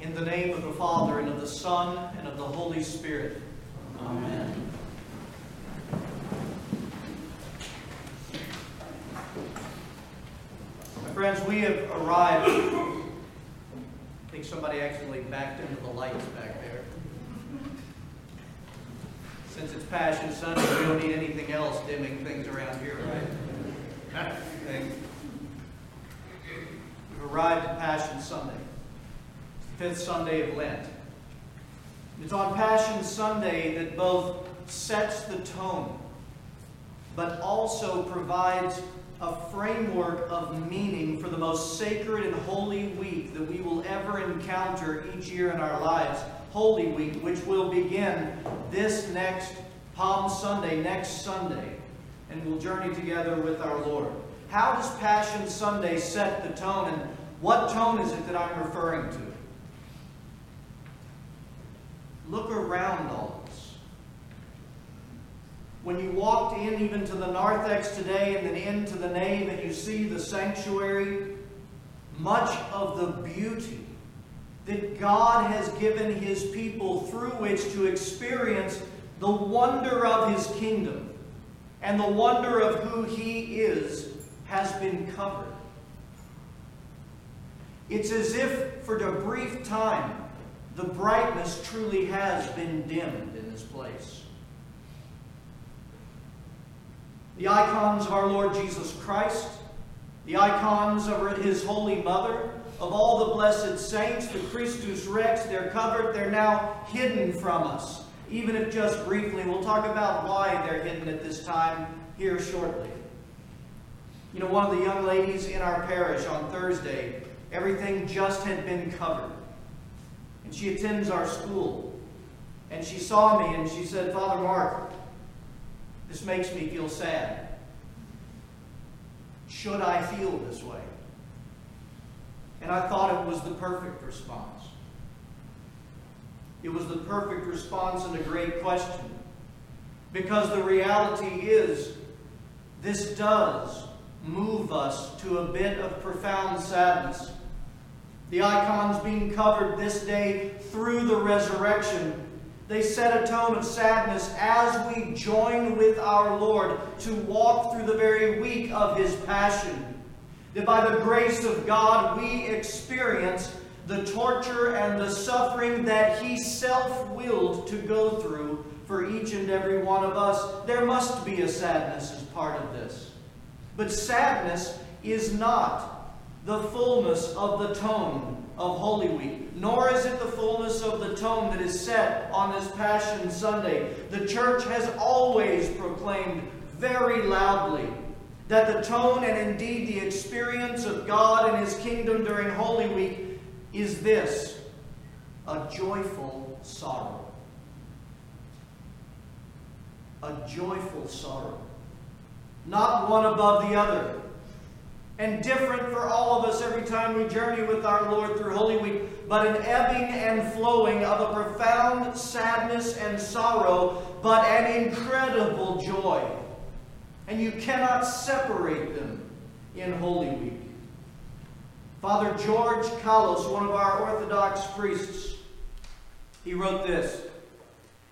In the name of the Father, and of the Son, and of the Holy Spirit. Amen. My friends, we have arrived. I think somebody accidentally backed into the lights back there. Since it's Passion Sunday, we don't need anything else dimming things around here, right? We've arrived at Passion Sunday, fifth Sunday of Lent. It's on Passion Sunday that both sets the tone, but also provides a framework of meaning for the most sacred and holy week that we will ever encounter each year in our lives. Holy Week, which will begin this next Palm Sunday, next Sunday, and we'll journey together with our Lord. How does Passion Sunday set the tone, and what tone is it that I'm referring to? Look around all of us. When you walked in even to the narthex today and then into the nave and you see the sanctuary, much of the beauty that God has given his people through which to experience the wonder of his kingdom and the wonder of who he is has been covered. It's as if for a brief time the brightness truly has been dimmed in this place. The icons of our Lord Jesus Christ, the icons of his Holy Mother, of all the blessed saints, the Christus Rex, they're covered, they're now hidden from us, even if just briefly. We'll talk about why they're hidden at this time here shortly. You know, one of the young ladies in our parish on Thursday, everything just had been covered. And she attends our school. And she saw me and she said, Father Mark, this makes me feel sad. Should I feel this way? And I thought it was the perfect response. It was the perfect response and a great question. Because the reality is, this does move us to a bit of profound sadness. The icons being covered this day through the resurrection, they set a tone of sadness as we join with our Lord to walk through the very week of his passion. That by the grace of God we experience the torture and the suffering that he self willed to go through for each and every one of us. There must be a sadness as part of this. But sadness is not the fullness of the tone of Holy Week, nor is it the fullness of the tone that is set on this Passion Sunday. The church has always proclaimed very loudly that the tone and indeed the experience of God and His kingdom during Holy Week is this a joyful sorrow. A joyful sorrow not one above the other. And different for all of us every time we journey with our Lord through Holy Week, but an ebbing and flowing of a profound sadness and sorrow, but an incredible joy. And you cannot separate them in Holy Week. Father George Kalos, one of our Orthodox priests, he wrote this.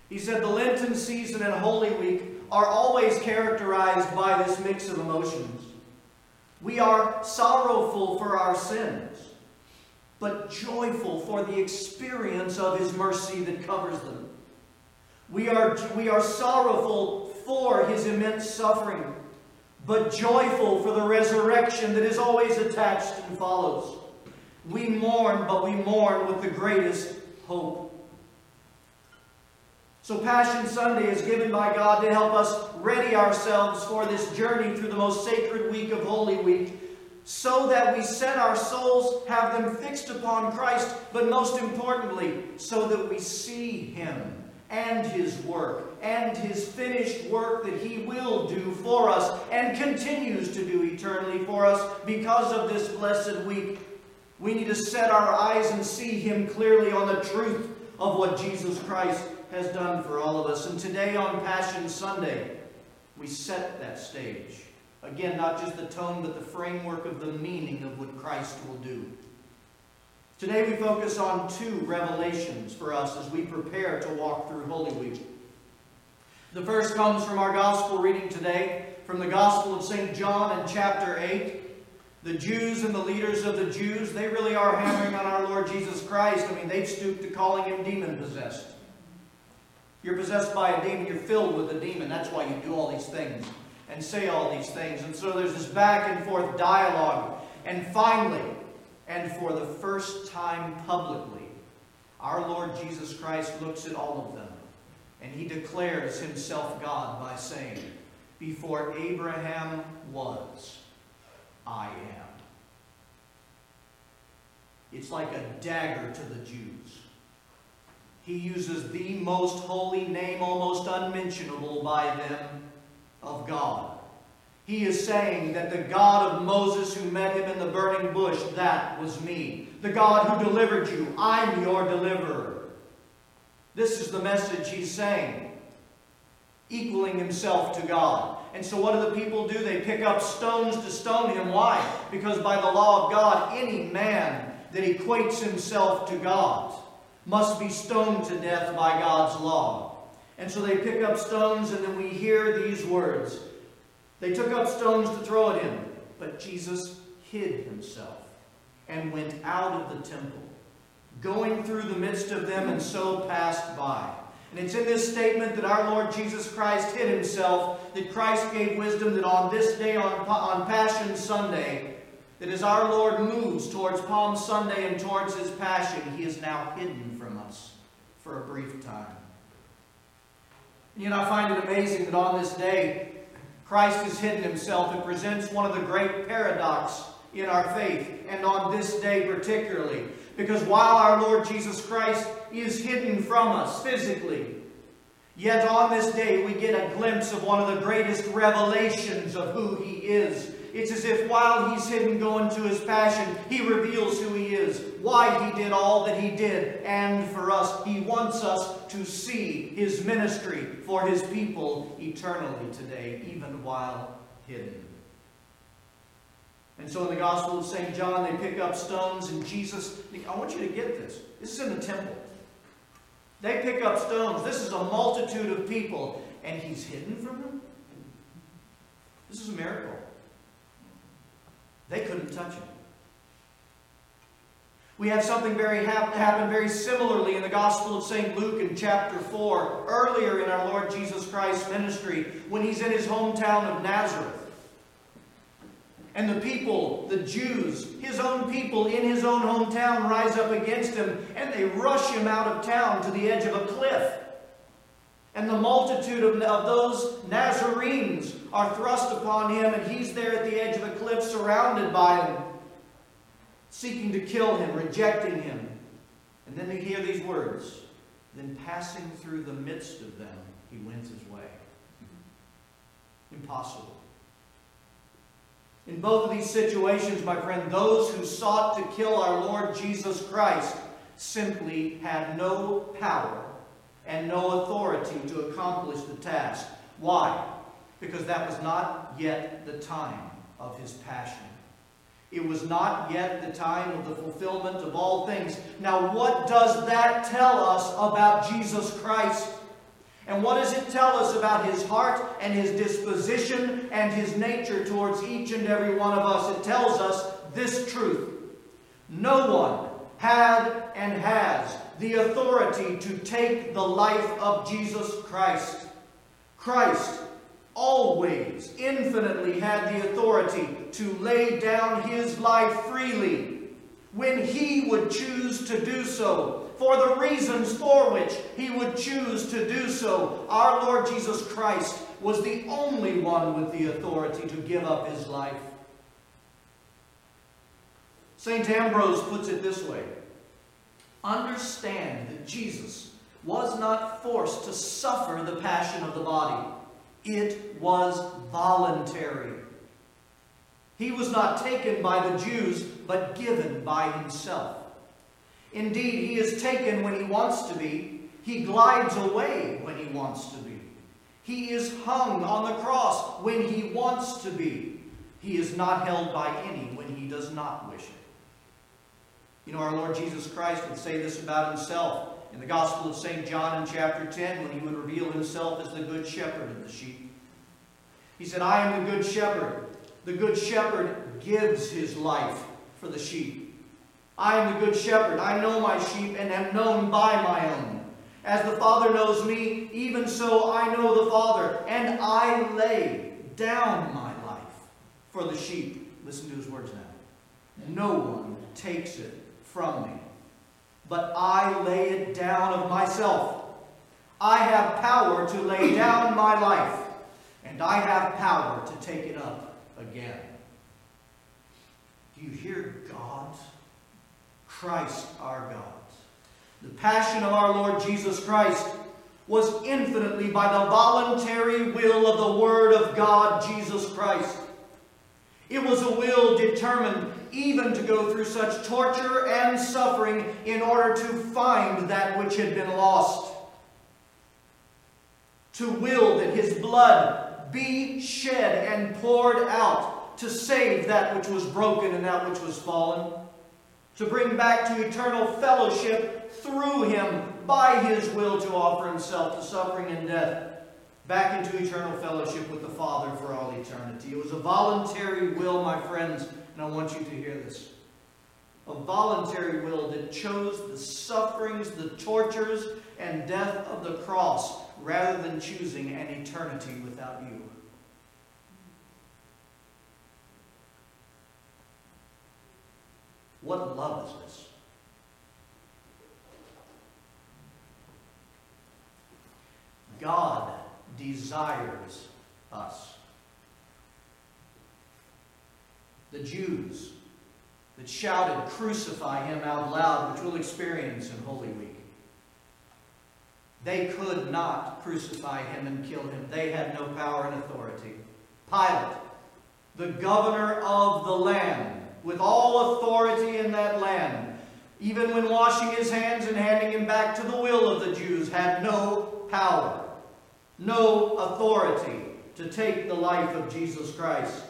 He said, The Lenten season and Holy Week are always characterized by this mix of emotions. We are sorrowful for our sins, but joyful for the experience of His mercy that covers them. We are, we are sorrowful for His immense suffering, but joyful for the resurrection that is always attached and follows. We mourn, but we mourn with the greatest hope. So, Passion Sunday is given by God to help us ready ourselves for this journey through the most sacred week of Holy Week, so that we set our souls, have them fixed upon Christ, but most importantly, so that we see Him and His work and His finished work that He will do for us and continues to do eternally for us because of this blessed week. We need to set our eyes and see Him clearly on the truth of what Jesus Christ has done for all of us. And today on Passion Sunday, we set that stage. Again, not just the tone, but the framework of the meaning of what Christ will do. Today we focus on two revelations for us as we prepare to walk through Holy Week. The first comes from our gospel reading today, from the Gospel of St. John in chapter 8. The Jews and the leaders of the Jews, they really are hammering on our Lord Jesus Christ. I mean, they've stooped to calling him demon possessed. You're possessed by a demon, you're filled with a demon. That's why you do all these things and say all these things. And so there's this back and forth dialogue. And finally, and for the first time publicly, our Lord Jesus Christ looks at all of them and he declares himself God by saying, Before Abraham was, I am. It's like a dagger to the Jews. He uses the most holy name, almost unmentionable by them, of God. He is saying that the God of Moses who met him in the burning bush, that was me. The God who delivered you, I'm your deliverer. This is the message he's saying, equaling himself to God. And so what do the people do? They pick up stones to stone him. Why? Because by the law of God, any man that equates himself to God must be stoned to death by God's law. And so they pick up stones, and then we hear these words. They took up stones to throw at him, but Jesus hid himself and went out of the temple, going through the midst of them, and so passed by. And it's in this statement that our Lord Jesus Christ hid himself, that Christ gave wisdom that on this day, on, on Passion Sunday, that as our Lord moves towards Palm Sunday and towards his Passion, he is now hidden from us for a brief time. You know, I find it amazing that on this day, Christ has hidden himself. It presents one of the great paradox in our faith, and on this day particularly. Because while our Lord Jesus Christ is hidden from us physically, yet on this day we get a glimpse of one of the greatest revelations of who he is. It's as if while he's hidden going to his passion, he reveals who he is, why he did all that he did, and for us, he wants us to see his ministry for his people eternally today, even while hidden. And so in the Gospel of St. John, they pick up stones, and Jesus, I want you to get this. This is in the temple. They pick up stones. This is a multitude of people, and he's hidden from them? This is a miracle. They couldn't touch him. We have something very happen very similarly in the Gospel of St. Luke in chapter 4, earlier in our Lord Jesus Christ's ministry, when he's in his hometown of Nazareth. And the people, the Jews, his own people in his own hometown rise up against him and they rush him out of town to the edge of a cliff. And the multitude of, of those Nazarenes are thrust upon him, and he's there at the edge of a cliff surrounded by them, seeking to kill him, rejecting him. And then they hear these words. Then passing through the midst of them, he went his way. Impossible. In both of these situations, my friend, those who sought to kill our Lord Jesus Christ simply had no power and no authority to accomplish the task. Why? Because that was not yet the time of his passion. It was not yet the time of the fulfillment of all things. Now, what does that tell us about Jesus Christ? And what does it tell us about his heart and his disposition and his nature towards each and every one of us? It tells us this truth. No one had and has the authority to take the life of Jesus Christ. Christ always infinitely had the authority to lay down his life freely when he would choose to do so for the reasons for which he would choose to do so. Our Lord Jesus Christ was the only one with the authority to give up his life. St. Ambrose puts it this way Understand that Jesus was not forced to suffer the passion of the body, it was voluntary. He was not taken by the Jews, but given by himself. Indeed, he is taken when he wants to be. He glides away when he wants to be. He is hung on the cross when he wants to be. He is not held by any when he does not wish it. You know, our Lord Jesus Christ would say this about himself in the Gospel of St. John in chapter 10 when he would reveal himself as the good shepherd of the sheep. He said, I am the good shepherd. The good shepherd gives his life for the sheep. I am the good shepherd. I know my sheep and am known by my own. As the Father knows me, even so I know the Father, and I lay down my life for the sheep. Listen to his words now. No one takes it from me, but I lay it down of myself. I have power to lay down my life, and I have power to take it up again. Do you hear God? Christ our God. The passion of our Lord Jesus Christ was infinitely by the voluntary will of the Word of God, Jesus Christ. It was a will determined even to go through such torture and suffering in order to find that which had been lost. To will that his blood be shed and poured out to save that which was broken and that which was fallen. To bring back to eternal fellowship through him by his will to offer himself to suffering and death back into eternal fellowship with the Father for all eternity. It was a voluntary will, my friends, and I want you to hear this. A voluntary will that chose the sufferings, the tortures, and death of the cross rather than choosing an eternity without you. What love is this? God desires us. The Jews that shouted, Crucify him out loud, which we'll experience in Holy Week. They could not crucify him and kill him. They had no power and authority. Pilate, the governor of the land, with all authority in that land, even when washing his hands and handing him back to the will of the Jews, had no power no authority to take the life of Jesus Christ.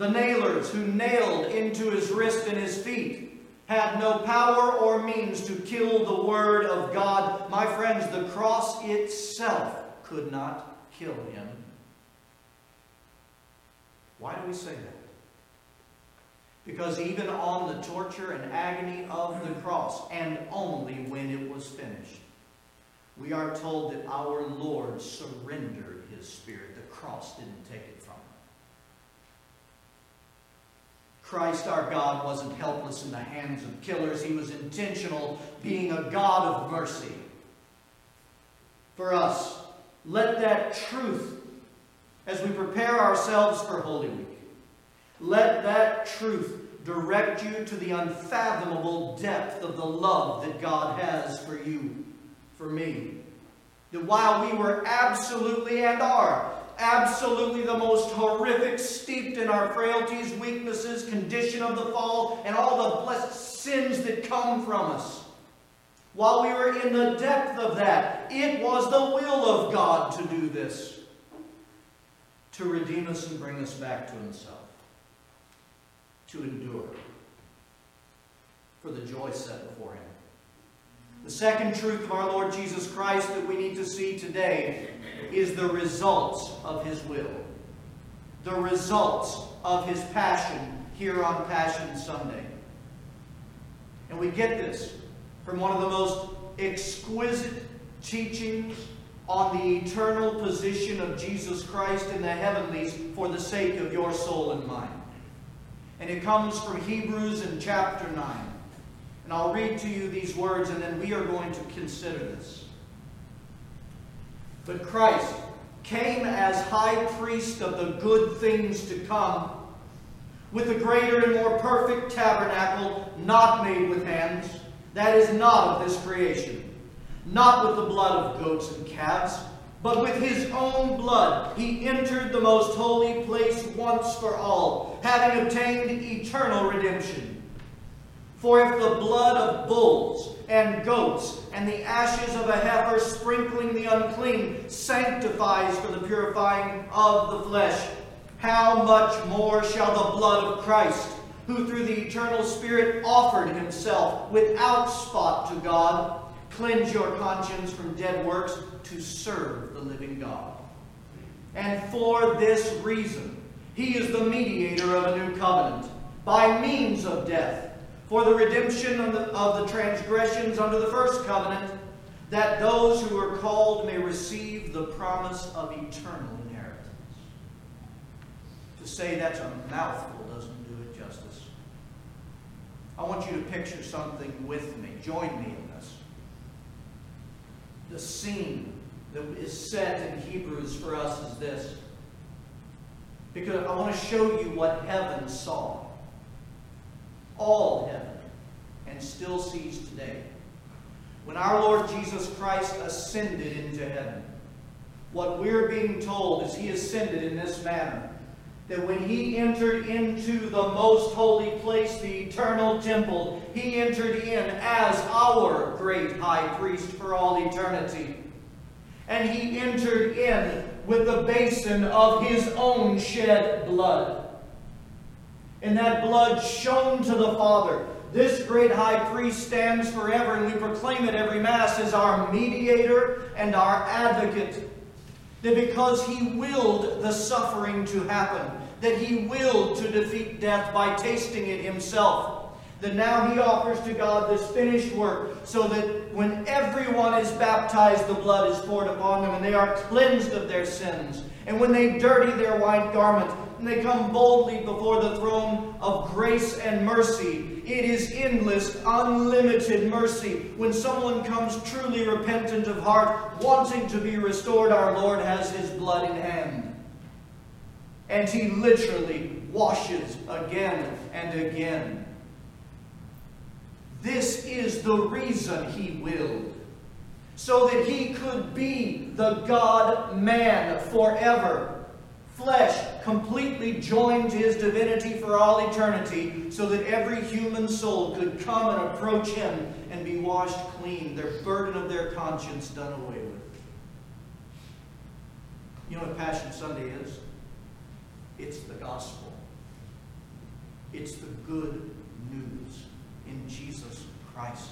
The nailers who nailed into his wrist and his feet had no power or means to kill the Word of God. My friends, the cross itself could not kill him. Why do we say that? Because even on the torture and agony of the cross, and only when it was finished, we are told that our Lord surrendered his spirit. The cross didn't take it from him. Christ our God wasn't helpless in the hands of killers. He was intentional, being a God of mercy. For us, let that truth, as we prepare ourselves for Holy Week, let that truth direct you to the unfathomable depth of the love that God has for you for me. That while we were absolutely and are absolutely the most horrific, steeped in our frailties, weaknesses, condition of the fall, and all the blessed sins that come from us. While we were in the depth of that, it was the will of God to do this. To redeem us and bring us back to Himself. To endure. For the joy set before Him. The second truth of our Lord Jesus Christ that we need to see today is the results of his will. The results of his passion here on Passion Sunday. And we get this from one of the most exquisite teachings on the eternal position of Jesus Christ in the heavenlies for the sake of your soul and mine. And it comes from Hebrews in chapter 9. And I'll read to you these words, and then we are going to consider this. But Christ came as high priest of the good things to come, with a greater and more perfect tabernacle, not made with hands, that is not of this creation, not with the blood of goats and calves, but with his own blood he entered the most holy place once for all, having obtained eternal redemption. For if the blood of bulls and goats and the ashes of a heifer sprinkling the unclean sanctifies for the purifying of the flesh, how much more shall the blood of Christ, who through the eternal Spirit offered himself without spot to God, cleanse your conscience from dead works to serve the living God. And for this reason, he is the mediator of a new covenant, by means of death, for the redemption of the, of the transgressions under the first covenant, that those who are called may receive the promise of eternal inheritance. To say that's a mouthful doesn't do it justice. I want you to picture something with me. Join me in this. The scene that is set in Hebrews for us is this. Because I want to show you what heaven saw. All heaven. And still sees today. When our Lord Jesus Christ ascended into heaven, what we're being told is he ascended in this manner that when he entered into the most holy place, the eternal temple, he entered in as our great high priest for all eternity. And he entered in with the basin of his own shed blood. And that blood shone to the Father. This great high priest stands forever, and we proclaim it every Mass as our mediator and our advocate. That because he willed the suffering to happen, that he willed to defeat death by tasting it himself. That now he offers to God this finished work so that when everyone is baptized, the blood is poured upon them and they are cleansed of their sins. And when they dirty their white garment and they come boldly before the throne of grace and mercy, it is endless, unlimited mercy. When someone comes truly repentant of heart, wanting to be restored, our Lord has his blood in hand. And he literally washes again and again. This is the reason he willed. So that he could be the God man forever. Flesh completely joined to his divinity for all eternity, so that every human soul could come and approach him and be washed clean, their burden of their conscience done away with. You know what Passion Sunday is? It's the gospel. It's the good news in Jesus Christ.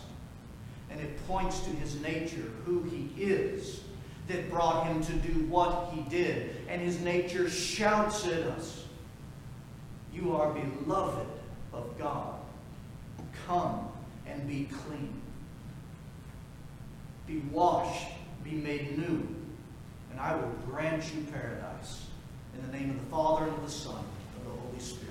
And it points to his nature, who he is, that brought him to do what he did. And his nature shouts at us You are beloved of God. Come and be clean. Be washed, be made new, and I will grant you paradise. In the name of the Father, and of the Son, and of the Holy Spirit.